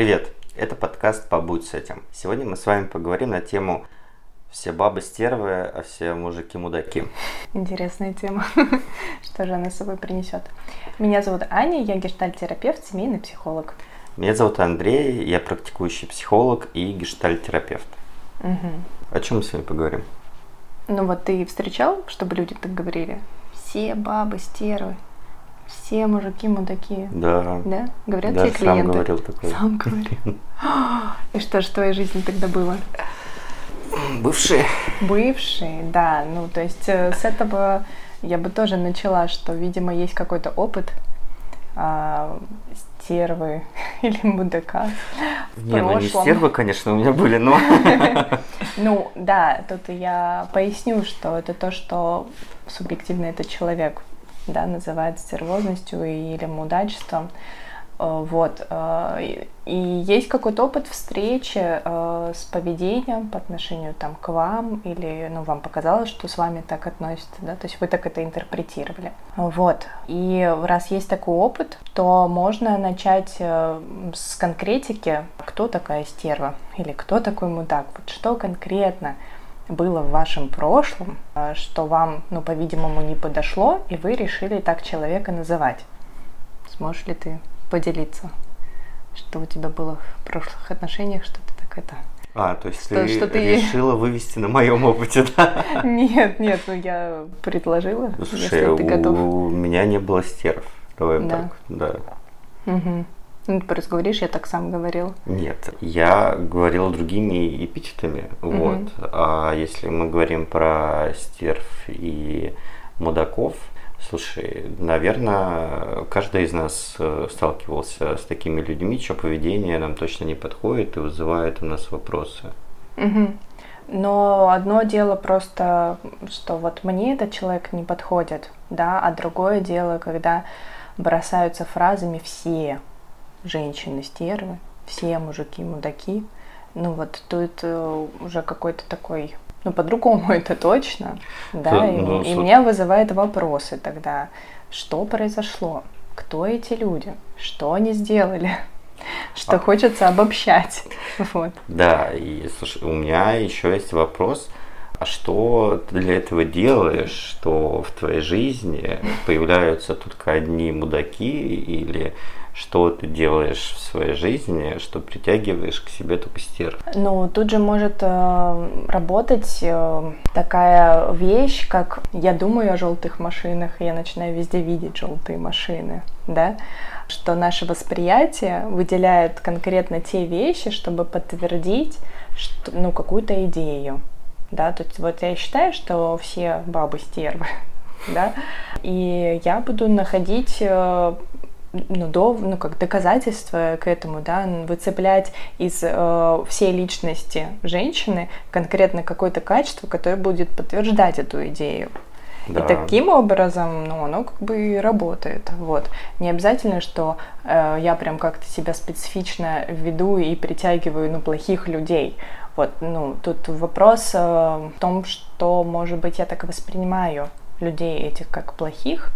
Привет! Это подкаст «Побудь с этим». Сегодня мы с вами поговорим на тему «Все бабы стервы, а все мужики мудаки». Интересная тема. Что же она с собой принесет? Меня зовут Аня, я гештальтерапевт, семейный психолог. Меня зовут Андрей, я практикующий психолог и гештальтерапевт. Угу. О чем мы с вами поговорим? Ну вот ты встречал, чтобы люди так говорили? Все бабы стервы, все мужики мудаки. Да. Да? Говорят Даже тебе сам клиенты? говорил такое. Сам говорил. И что ж в твоей жизни тогда было? Бывшие. Бывшие, да. Ну, то есть э, с этого я бы тоже начала, что, видимо, есть какой-то опыт а, стервы или мудака в Не, ну не стервы, конечно, у меня были, но... Ну, да, тут я поясню, что это то, что субъективно этот человек, да, называет стервозностью или мудачеством. Э, Вот. э, И есть какой-то опыт встречи э, с поведением по отношению там, к вам, или ну, вам показалось, что с вами так относятся, да, то есть вы так это интерпретировали. Вот. И раз есть такой опыт, то можно начать с конкретики, кто такая стерва или кто такой мудак, вот что конкретно было в вашем прошлом, э, что вам, ну, по-видимому, не подошло, и вы решили так человека называть. Сможешь ли ты поделиться, что у тебя было в прошлых отношениях, что ты так это... А, то есть Что- ты что ты- решила вывести на моем опыте, да? Нет, нет, ну я предложила, Ну, слушай, если ты готов. у меня не было стерв. Давай Да. так, да. Мгм. Ну, ты просто говоришь, я так сам говорил. Нет, я говорил другими эпитетами. Вот. А если мы говорим про стерв и мудаков, слушай, наверное, каждый из нас э, сталкивался с такими людьми, чье поведение нам точно не подходит и вызывает у нас вопросы. Мгм. Но одно дело просто, что вот мне этот человек не подходит, да, а другое дело, когда бросаются фразами все женщины стервы, все мужики мудаки. Ну вот тут э, уже какой-то такой, ну по-другому это точно, да, Да, и, ну, и меня вызывает вопросы тогда, что произошло, кто эти люди, что они сделали, что А. хочется обобщать, вот. Да, и слушай, у меня еще есть вопрос. А что ты для этого делаешь, что в твоей жизни появляются только одни мудаки, или что ты делаешь в своей жизни, что притягиваешь к себе только стерв? Ну, тут же может э, работать э, такая вещь, как я думаю о желтых машинах, и я начинаю везде видеть желтые машины, да? Что наше восприятие выделяет конкретно те вещи, чтобы подтвердить что, ну, какую-то идею. Да, то есть вот я считаю, что все бабы стервы, да, и я буду находить э, ну, до, ну, как доказательство к этому, да, выцеплять из э, всей личности женщины конкретно какое-то качество, которое будет подтверждать эту идею. Да. И таким образом, ну, оно как бы и работает. Вот. Не обязательно, что э, я прям как-то себя специфично веду и притягиваю, ну, плохих людей. Вот, ну, тут вопрос э, в том, что, может быть, я так воспринимаю людей этих как плохих,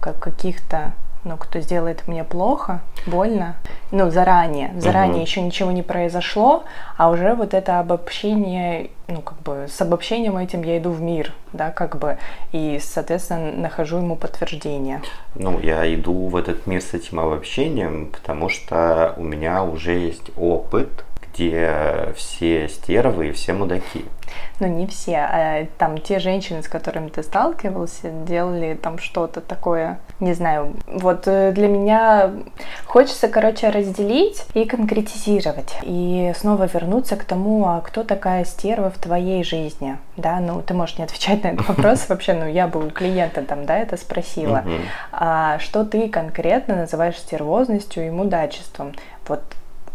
как каких-то, ну, кто сделает мне плохо, больно, ну, заранее, заранее Мгм. еще ничего не произошло, а уже вот это обобщение, ну, как бы с обобщением этим я иду в мир, да, как бы, и, соответственно, нахожу ему подтверждение. Ну, я иду в этот мир с этим обобщением, потому что у меня уже есть опыт, где все стервы и все мудаки. Ну, не все, а там те женщины, с которыми ты сталкивался, делали там что-то такое, не знаю. Вот э, для меня хочется, короче, разделить и конкретизировать. И снова вернуться к тому, а кто такая стерва в твоей жизни, да, ну, ты можешь не отвечать на этот вопрос вообще, ну, я бы у клиента там, да, это спросила. А что ты конкретно называешь стервозностью и мудачеством? Вот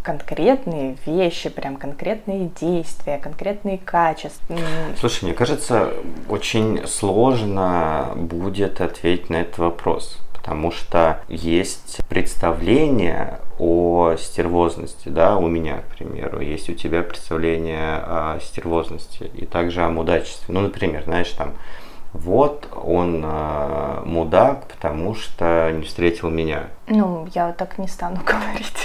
конкретные вещи, прям конкретные действия, конкретные качества. Слушай, мне кажется, очень сложно будет ответить на этот вопрос, потому что есть представление о стервозности, да, у меня, к примеру, есть у тебя представление о стервозности и также о мудачестве. Ну, например, знаешь, там, вот он э, мудак, потому что не встретил меня. Ну, я так не стану говорить.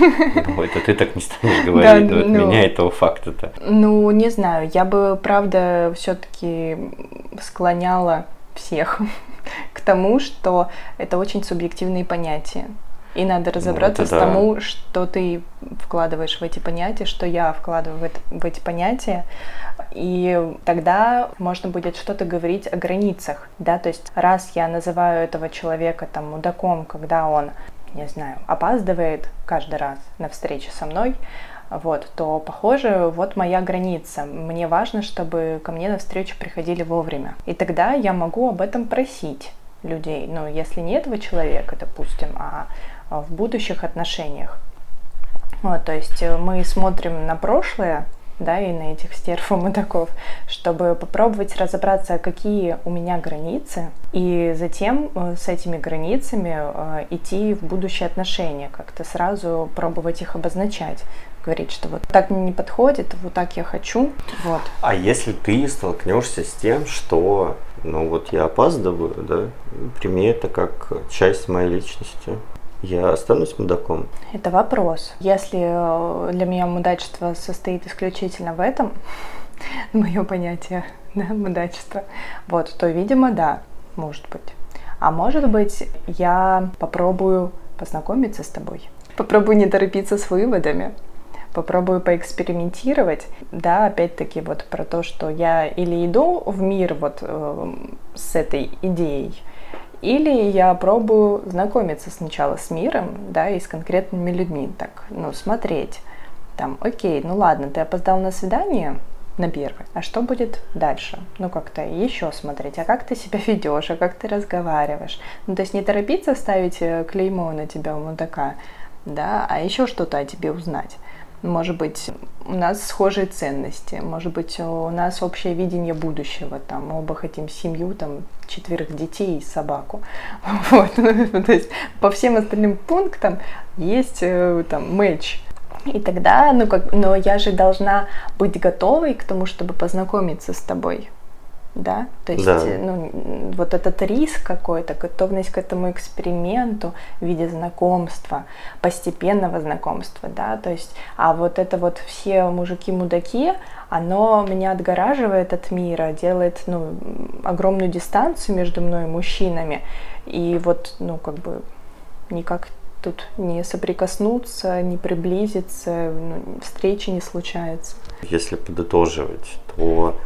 Ну, это ты так не станешь говорить, но от ну. меня этого факта-то. Ну, не знаю, я бы, правда, все-таки склоняла всех к тому, что это очень субъективные понятия. И надо ну, разобраться ну, с да. тому, что ты вкладываешь в эти понятия, что я вкладываю в, это, в эти понятия. И тогда можно будет что-то говорить о границах, да, то есть раз я называю этого человека там мудаком, когда он, не знаю, опаздывает каждый раз на встрече со мной, вот, то, похоже, вот моя граница. Мне важно, чтобы ко мне на встречу приходили вовремя. И тогда я могу об этом просить людей. Ну, если не этого человека, допустим, а в будущих отношениях. Вот, то есть э, мы смотрим на прошлое, да, и на этих стерв и мудаков, чтобы попробовать разобраться, какие у меня границы, и затем э, с этими границами э, идти в будущие отношения, как-то сразу пробовать их обозначать говорить, что вот так мне не подходит, вот так я хочу, вот. А если ты столкнешься с тем, что, ну вот я опаздываю, да, прими это как часть моей личности, я останусь мудаком? Это вопрос. Если э, для меня мудачество состоит исключительно в этом, мое понятие да, мудачества, вот, то, видимо, да, может быть. А может быть, я попробую познакомиться с тобой. Попробую не торопиться с выводами. Попробую поэкспериментировать. Да, опять-таки вот про то, что я или иду в мир вот э, с этой идеей, или я пробую знакомиться сначала с миром, да, и с конкретными людьми, так, ну, смотреть. Там, окей, ну ладно, ты опоздал на свидание, на первый. А что будет дальше? Ну, как-то еще смотреть, а как ты себя ведешь, а как ты разговариваешь. Ну, то есть не торопиться ставить э, клеймо на тебя у мудака, да, а еще что-то о тебе узнать. Может быть, у нас схожие ценности, может быть, у нас общее видение будущего, там, мы оба хотим семью, там, четверых детей и собаку. Вот. То есть по всем остальным пунктам есть э, там матч. И тогда, ну как, но я же должна быть готовой к тому, чтобы познакомиться с тобой да, то есть, да. ну, вот этот риск какой-то, готовность к этому эксперименту в виде знакомства, постепенного знакомства, да, то есть, а вот это вот все мужики-мудаки, оно меня отгораживает от мира, делает, ну, огромную дистанцию между мной и мужчинами, и вот, ну, как бы никак тут не соприкоснуться, не приблизиться, ну, встречи не случается. Если подытоживать, то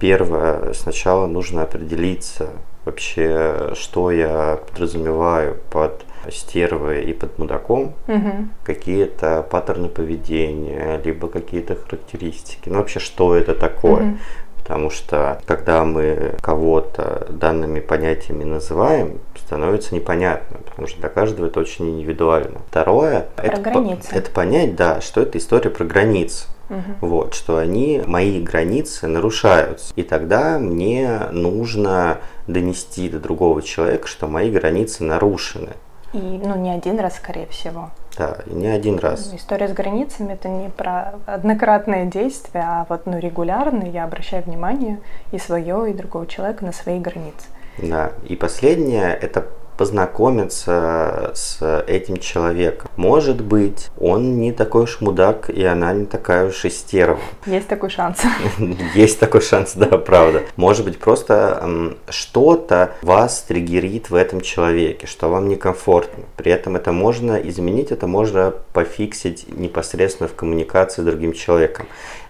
Первое, сначала нужно определиться вообще, что я подразумеваю под стервой и под мудаком, угу. какие-то паттерны поведения, либо какие-то характеристики. Ну вообще, что это такое? Угу. Потому что когда мы кого-то данными понятиями называем, становится непонятно, потому что для каждого это очень индивидуально. Второе, это, по, это понять, да, что это история про границы. Угу. Вот, что они, мои границы нарушаются. И тогда мне нужно донести до другого человека, что мои границы нарушены. И, ну, не один раз, скорее всего. Да, и не один раз. История с границами это не про однократное действие, а вот ну, регулярно я обращаю внимание и свое, и другого человека на свои границы. Да, и последнее это познакомиться с этим человеком. Может быть, он не такой уж мудак, и она не такая уж и стерва. Есть такой шанс. Есть такой шанс, да, правда. Может быть, просто что-то вас триггерит в этом человеке, что вам некомфортно. При этом это можно изменить, это можно пофиксить непосредственно в коммуникации с другим человеком.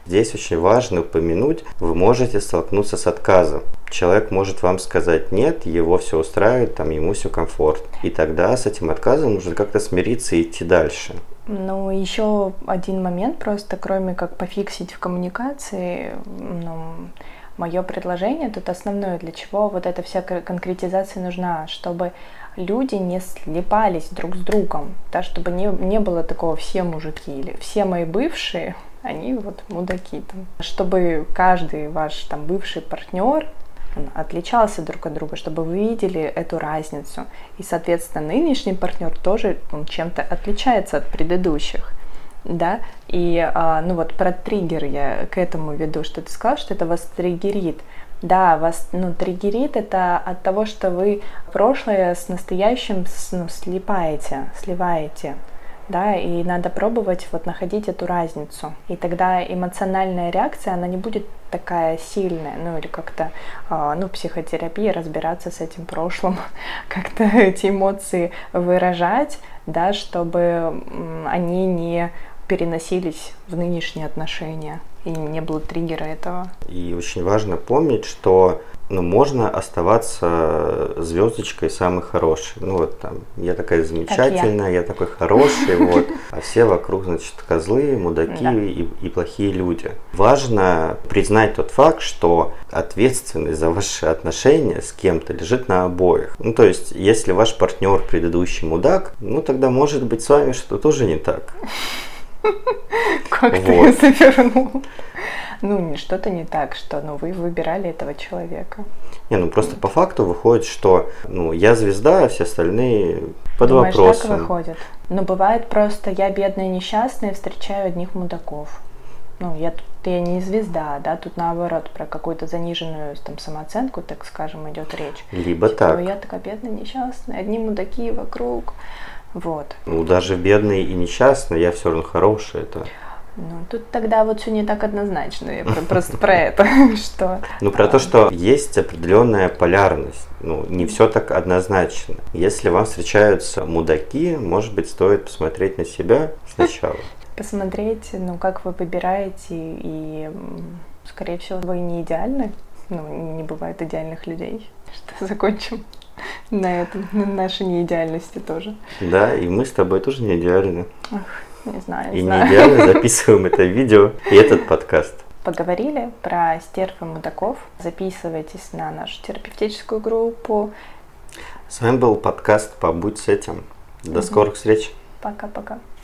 Здесь очень важно упомянуть, вы можете столкнуться с отказом. Человек может вам сказать нет, его все устраивает, там ему все комфортно. И тогда с этим отказом нужно как-то смириться и идти дальше. Ну, еще один момент просто, кроме как пофиксить в коммуникации, ну, мое предложение тут основное, для чего вот эта вся конкретизация нужна, чтобы люди не слепались друг с другом, да, чтобы не, не было такого все мужики или все мои бывшие, они вот мудаки там. Чтобы каждый ваш там бывший партнер отличался друг от друга, чтобы вы видели эту разницу. И, соответственно, нынешний партнер тоже он чем-то отличается от предыдущих. Да, и а, ну вот про триггер я к этому веду, что ты сказал, что это вас триггерит. Да, вас ну, триггерит это от того, что вы прошлое с настоящим ну, слипаете, сливаете да, и надо пробовать вот находить эту разницу. И тогда эмоциональная реакция, она не будет такая сильная, ну или как-то, а, ну, психотерапия, разбираться с этим прошлым, как-то эти эмоции выражать, да, чтобы они не переносились в нынешние отношения и не было триггера этого. И очень важно помнить, что ну, можно оставаться звездочкой самый хороший. Ну вот там, я такая замечательная, я. я такой хороший, вот. А все вокруг, значит, козлы, мудаки да. и, и плохие люди. Важно признать тот факт, что ответственность за ваши отношения с кем-то лежит на обоих. Ну, то есть, если ваш партнер предыдущий мудак, ну, тогда может быть с вами что-то тоже не так. Как ты завернул? Ну, что-то не так, что ну, вы выбирали этого человека. Не, ну просто по факту выходит, что ну, я звезда, а все остальные под Думаешь, вопросом. так выходит? Ну, бывает просто я бедная несчастная, встречаю одних мудаков. Ну, я тут я не звезда, да, тут наоборот про какую-то заниженную там самооценку, так скажем, идет речь. Либо типа, так. Я такая бедная, несчастная, одни мудаки вокруг. Вот. Ну, даже бедный и несчастный, я все равно хороший. Это... Ну, тут тогда вот все не так однозначно. Я просто про это, что... Ну, про то, что есть определенная полярность. Ну, не все так однозначно. Если вам встречаются мудаки, может быть, стоит посмотреть на себя сначала. Посмотреть, ну, как вы выбираете, и, скорее всего, вы не идеальны. Ну, не бывает идеальных людей. Что закончим? на этом, на нашей неидеальности тоже. Да, и мы с тобой тоже не идеальны. Ах, не знаю. И знаю. не идеально записываем это видео и этот подкаст. Поговорили про стерв и мудаков. Записывайтесь на нашу терапевтическую группу. С вами был подкаст «Побудь с этим». До скорых встреч. Пока-пока.